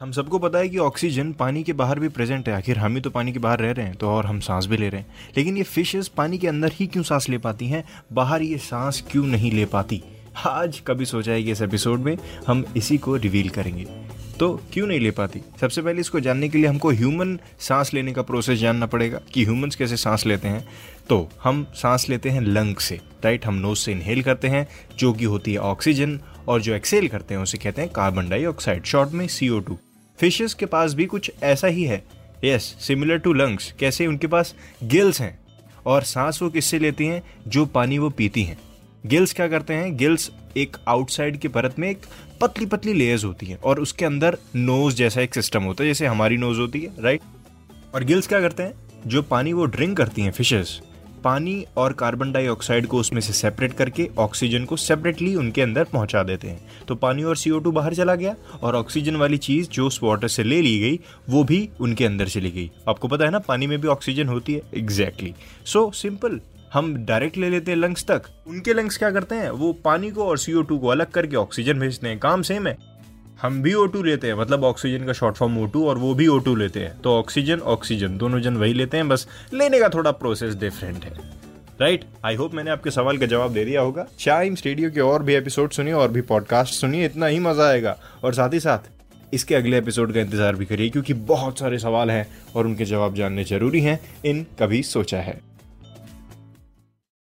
हम सबको पता है कि ऑक्सीजन पानी के बाहर भी प्रेजेंट है। आखिर हम ही तो पानी के बाहर रह रहे हैं तो और हम सांस भी ले रहे हैं। लेकिन ये फिशेस पानी के अंदर ही क्यों सांस ले पाती हैं? बाहर ये सांस क्यों नहीं ले पाती? आज कभी सोचा है कि इस एपिसोड में हम इसी को रिवील करेंगे। तो क्यों नहीं ले पाती? सबसे पहले इसको जानने के लिए हमको ह्यूमन सांस लेने का प्रोसेस जानना पड़ेगा कि ह्यूमंस कैसे सांस लेते हैं। तो हम सांस लेते हैं लंग से राइट हम नोज़ से इनहेल करते हैं, जो कि होती है ऑक्सीजन और जो एक्सेल करते हैं उसे कहते हैं कार्बन डाइऑक्साइड शॉर्ट में टू फिशेस के पास भी कुछ ऐसा ही है। यस सिमिलर टू लंग्स कैसे उनके पास गिल्स हैं और सांस वो किससे लेती हैं? जो पानी वो पीती हैं। गिल्स क्या करते हैं? गिल्स एक आउटसाइड की परत में एक पतली पतली लेयर्स होती हैं और उसके अंदर नोज़ जैसा एक सिस्टम होता है, जैसे हमारी नोज़ होती है राइट और गिल्स क्या करते हैं? जो पानी वो ड्रिंक करती हैं फिशेस पानी और कार्बन डाइऑक्साइड को उसमें से सेपरेट करके ऑक्सीजन को सेपरेटली उनके अंदर पहुँचा देते हैं। तो पानी और सीओ बाहर चला गया और ऑक्सीजन वाली चीज़ जो उस वाटर से ले ली गई, वो भी उनके अंदर चली गई। आपको पता है ना, पानी में भी ऑक्सीजन होती है? एग्जैक्टली सो सिंपल हम डायरेक्ट ले लेते हैं लंग्स तक। उनके लंग्स क्या करते हैं? वो पानी को और सीओ को अलग करके ऑक्सीजन भेजते हैं। काम सेम है। हम भी O2 लेते हैं मतलब ऑक्सीजन का शॉर्ट फॉर्म O2 और वो भी O2 लेते हैं। तो ऑक्सीजन ऑक्सीजन दोनों जन वही लेते हैं, बस लेने का थोड़ा प्रोसेस डिफरेंट है। राइट आई होप मैंने आपके सवाल का जवाब दे दिया होगा। चाइम स्टेडियो के और भी एपिसोड सुनिए, और भी पॉडकास्ट सुनिए, इतना ही मज़ा आएगा। और साथ ही साथ, इसके अगले एपिसोड का इंतज़ार भी करिए, क्योंकि बहुत सारे सवाल हैं और उनके जवाब जानने ज़रूरी हैं, इन कभी सोचा है।